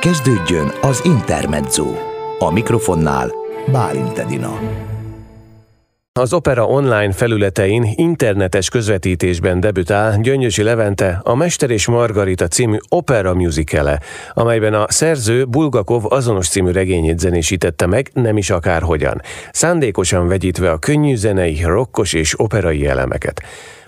Kezdődjön az Intermezzo. A mikrofonnál Bálint Edina. Az opera online felületein internetes közvetítésben debütál Gyöngyösi Levente a Mester és Margarita című opera musicale, amelyben a szerző Bulgakov azonos című regényét zenésítette meg, nem is akárhogyan, szándékosan vegyítve a könnyű zenei, rokkos és operai elemeket.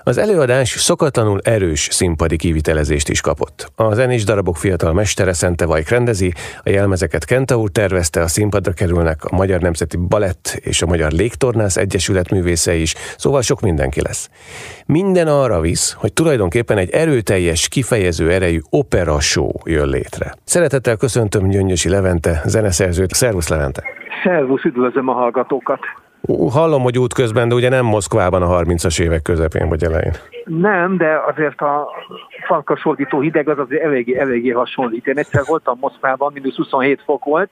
Az előadás szokatlanul erős színpadi kivitelezést is kapott. A zenés darabok fiatal mestere Szente Vajk rendezi, a jelmezeket Kentaur tervezte, a színpadra kerülnek a Magyar Nemzeti Balett és a Magyar Légtornász Egyesület művészei is, szóval sok mindenki lesz. Minden arra visz, hogy tulajdonképpen egy erőteljes, kifejező erejű opera show jön létre. Szeretettel köszöntöm Gyöngyösi Levente, zeneszerzőt. Szervusz Levente! Szervusz, üdvözlöm a hallgatókat! Hallom, hogy útközben, de ugye nem Moszkvában a 30-as évek közepén vagy elején. Nem, de azért a farkasordító hideg az azért eléggé, eléggé hasonlít. Én egyszer voltam Moszkvában, mínusz 27 fok volt,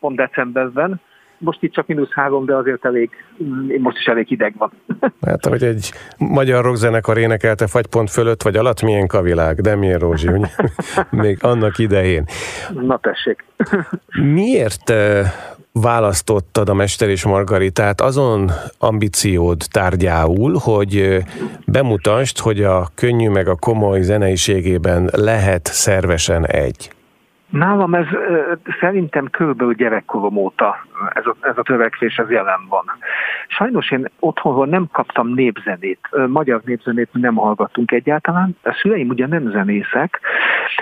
pont decemberben, most itt csak mínusz három, de azért elég, most is elég hideg van. Hát, hogy egy magyar rockzenekar énekelte fagypont fölött vagy alatt, milyen kavilág, de milyen Rózsi, ugye? még annak idején. Na tessék. Miért választottad a Mester és Margaritát azon ambíciód tárgyául, hogy bemutasd, hogy a könnyű meg a komoly zeneiségében lehet szervesen egy? Nálam ez szerintem körülbelül gyerekkorom óta ez a, ez a törekvés ez jelen van. Sajnos én otthonról nem kaptam népzenét, magyar népzenét nem hallgattunk egyáltalán. A szüleim ugye nem zenészek,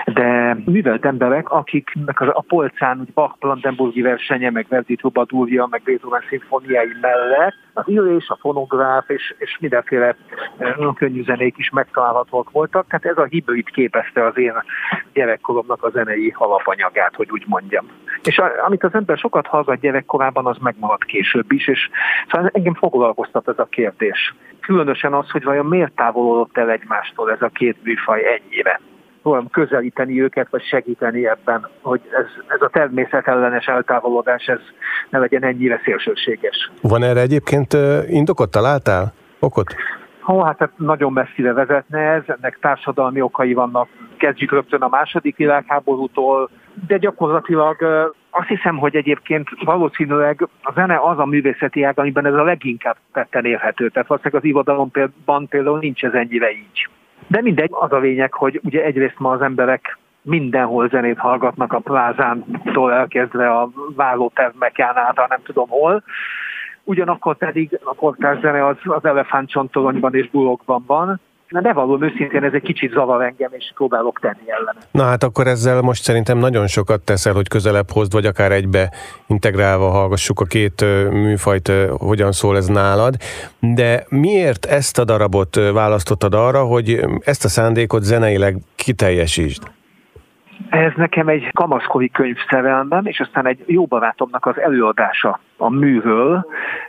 de művelt emberek, akiknek a polcán úgy Bach Brandenburgi versenye, meg Verdi Trubadúrja, meg Beethoven szimfóniái mellett az ülés, a fonográf és, és mindenféle nagyon könnyű zenék is megtalálhatóak voltak. Tehát ez a hibrid képezte az én gyerekkoromnak a zenei alapanyagát, hogy úgy mondjam. És a, amit az ember sokat hallgat gyerekkorában, az megmaradt később is, és szóval engem foglalkoztat ez a kérdés. Különösen az, hogy vajon miért távolodott el egymástól ez a két műfaj ennyire tudom közelíteni őket, vagy segíteni ebben, hogy ez, ez a természetellenes eltávolodás ez ne legyen ennyire szélsőséges. Van erre egyébként indokot találtál? Okot? Ha, hát nagyon messzire vezetne ez, ennek társadalmi okai vannak, kezdjük rögtön a második világháborútól, de gyakorlatilag azt hiszem, hogy egyébként valószínűleg a zene az a művészeti ág, amiben ez a leginkább tetten érhető. Tehát valószínűleg az irodalomban például nincs ez ennyire így. De mindegy, az a lényeg, hogy ugye egyrészt ma az emberek mindenhol zenét hallgatnak a plázántól elkezdve a vállótermeken át, nem tudom hol. Ugyanakkor pedig a kortárs zene az, az elefántcsontoronyban és bulokban van, Na de való őszintén ez egy kicsit zavar engem, és próbálok tenni ellene. Na hát akkor ezzel most szerintem nagyon sokat teszel, hogy közelebb hozd, vagy akár egybe integrálva hallgassuk a két műfajt, hogyan szól ez nálad. De miért ezt a darabot választottad arra, hogy ezt a szándékot zeneileg kiteljesítsd? Ez nekem egy kamaszkori könyvszerelmem, és aztán egy jó barátomnak az előadása a műről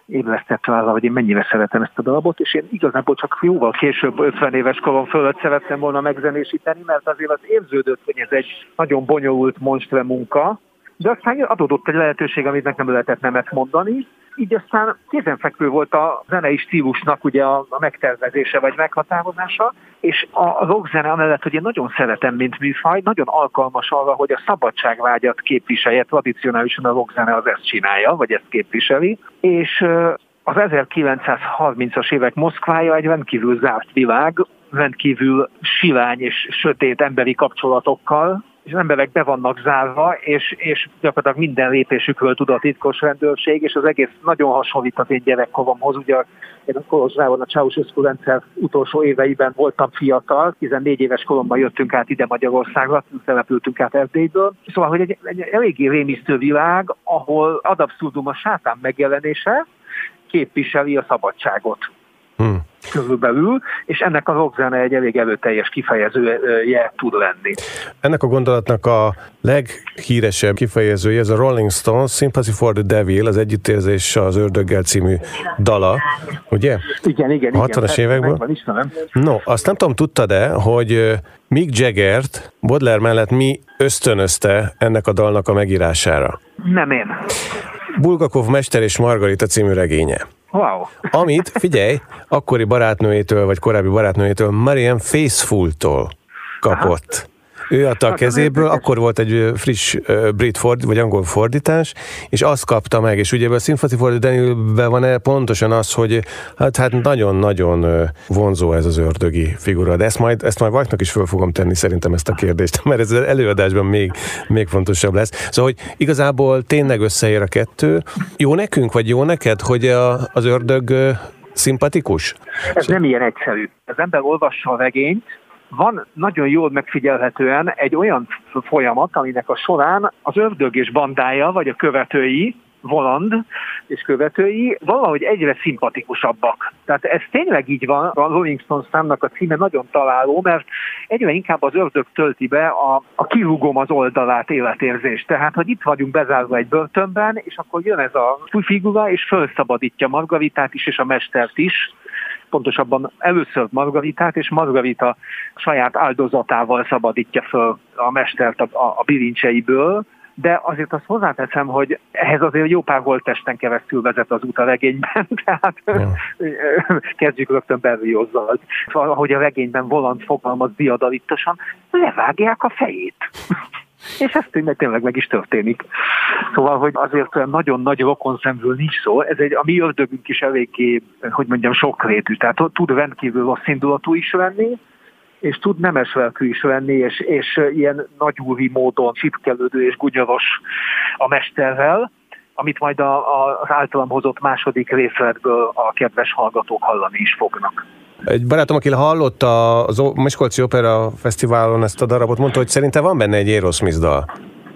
ébresztett rá, hogy én mennyire szeretem ezt a darabot, és én igazából csak jóval később, 50 éves korom fölött szerettem volna megzenésíteni, mert azért az érződött, hogy ez egy nagyon bonyolult monstre munka, de aztán adódott egy lehetőség, amit nem lehetett nemet mondani, így aztán kézenfekvő volt a zenei stílusnak ugye a, a megtervezése vagy meghatározása, és a rockzene amellett, hogy én nagyon szeretem, mint műfaj, nagyon alkalmas arra, hogy a szabadságvágyat képviselje, tradicionálisan a rockzene az ezt csinálja, vagy ezt képviseli, és az 1930-as évek Moszkvája egy rendkívül zárt világ, rendkívül silány és sötét emberi kapcsolatokkal, és az emberek be vannak zárva, és, és gyakorlatilag minden lépésükről tud a titkos rendőrség, és az egész nagyon hasonlít az én gyerekkoromhoz. Ugye én a Kolozsvárban a Ceausescu rendszer utolsó éveiben voltam fiatal, 14 éves koromban jöttünk át ide Magyarországra, települtünk át Erdélyből. Szóval, hogy egy, egy eléggé rémisztő világ, ahol ad abszurdum a sátán megjelenése, képviseli a szabadságot. Körülbelül, és ennek a rockzene egy elég előteljes kifejezője tud lenni. Ennek a gondolatnak a leghíresebb kifejezője, ez a Rolling Stones Sympathy for the Devil, az Együttérzés az ördöggel című dala, ugye? Igen, igen, a 60-as évekből? No, azt nem tudom, tudtad-e, hogy Mick Jaggert Bodler mellett mi ösztönözte ennek a dalnak a megírására? Nem én. Bulgakov Mester és Margarita című regénye. Wow. Amit, figyelj, akkori barátnőjétől, vagy korábbi barátnőjétől, Marian Faithful-tól kapott. Aha. Ő adta a kezéből, akkor volt egy friss brit ford, vagy angol fordítás, és azt kapta meg, és ugye a Sympathy for Daniel-ben van -e pontosan az, hogy hát, hát nagyon-nagyon vonzó ez az ördögi figura, de ezt majd, ezt majd Vajknak is föl fogom tenni szerintem ezt a kérdést, mert ez az előadásban még, még fontosabb lesz. Szóval, hogy igazából tényleg összeér a kettő. Jó nekünk, vagy jó neked, hogy a, az ördög szimpatikus? Ez nem ilyen egyszerű. Az ember olvassa a regényt, van nagyon jól megfigyelhetően egy olyan folyamat, aminek a során az ördög és bandája, vagy a követői, Voland és követői valahogy egyre szimpatikusabbak. Tehát ez tényleg így van, a Rolling Stones számnak a címe nagyon találó, mert egyre inkább az ördög tölti be a, a kirúgom az oldalát életérzést. Tehát, hogy itt vagyunk bezárva egy börtönben, és akkor jön ez a figura, és felszabadítja Margaritát is, és a mestert is, pontosabban először Margaritát, és Margarita saját áldozatával szabadítja föl a mestert a, a, a bilincseiből, de azért azt hozzáteszem, hogy ehhez azért jó pár holtesten keresztül vezet az út a regényben, tehát ja. kezdjük rögtön Berliozzal. Ahogy a regényben Volant fogalmaz diadalittosan, levágják a fejét. És ez tényleg, tényleg meg is történik. Szóval, hogy azért nagyon nagy rokon szemről nincs szó. Ez egy, a mi ördögünk is eléggé, hogy mondjam, sokrétű. Tehát tud rendkívül rossz indulatú is lenni, és tud nemes lelkű is lenni, és, és ilyen nagyúri módon csipkelődő és gunyoros a mesterrel, amit majd a, a, az általam hozott második részletből a kedves hallgatók hallani is fognak. Egy barátom, aki hallotta az Miskolci Opera Fesztiválon ezt a darabot, mondta, hogy szerintem van benne egy Aerosmith dal.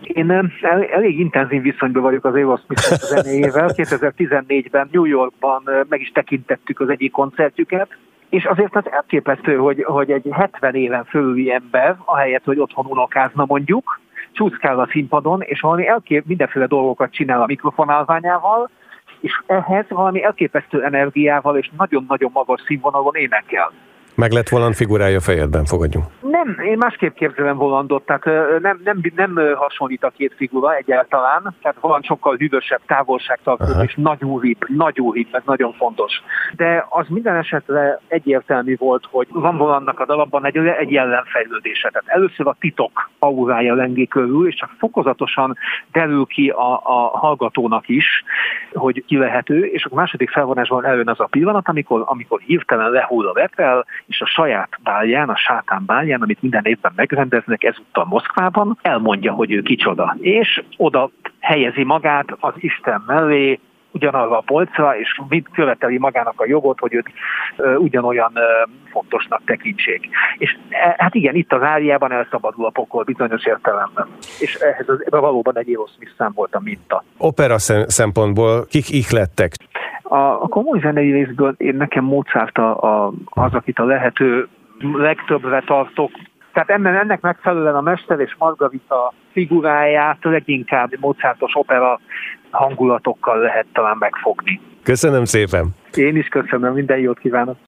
Én el, elég intenzív viszonyban vagyok az Aerosmith zenéjével. 2014-ben New Yorkban meg is tekintettük az egyik koncertjüket, és azért az elképesztő, hogy, hogy egy 70 éven fölüli ember, ahelyett, hogy otthon unokázna mondjuk, csúszkál a színpadon, és valami elkép mindenféle dolgokat csinál a mikrofonálványával, és ehhez valami elképesztő energiával és nagyon-nagyon magas színvonalon énekel. Meg lett Voland figurája fejedben, fogadjunk. Nem, én másképp képzelem Volandot, tehát nem, nem, nem hasonlít a két figura egyáltalán, tehát Voland sokkal hűvösebb, távolságtartó és nagy nagy úhip, ez nagyon fontos. De az minden esetre egyértelmű volt, hogy van Volandnak a dalabban egy, egy jellemfejlődése. Tehát először a titok aurája lengi körül, és csak fokozatosan derül ki a, a hallgatónak is, hogy ki lehető, és a második felvonásban eljön az a pillanat, amikor, amikor hirtelen lehull a vetel, és a saját bálján, a sátán bálján, amit minden évben megrendeznek, ezúttal Moszkvában, elmondja, hogy ő kicsoda. És oda helyezi magát az Isten mellé, ugyanarra a polcra, és mit követeli magának a jogot, hogy őt ugyanolyan fontosnak tekintsék. És e, hát igen, itt az áriában elszabadul a pokol bizonyos értelemben. És ehhez az, valóban egy Aerosmith szám volt a minta. Opera szempontból kik ihlettek? A, a komoly zenei részből én nekem Mozart a, a, az, akit a lehető legtöbbre tartok. Tehát ennek, ennek megfelelően a Mester és Margarita figuráját leginkább Mozartos opera hangulatokkal lehet talán megfogni. Köszönöm szépen! Én is köszönöm, minden jót kívánok!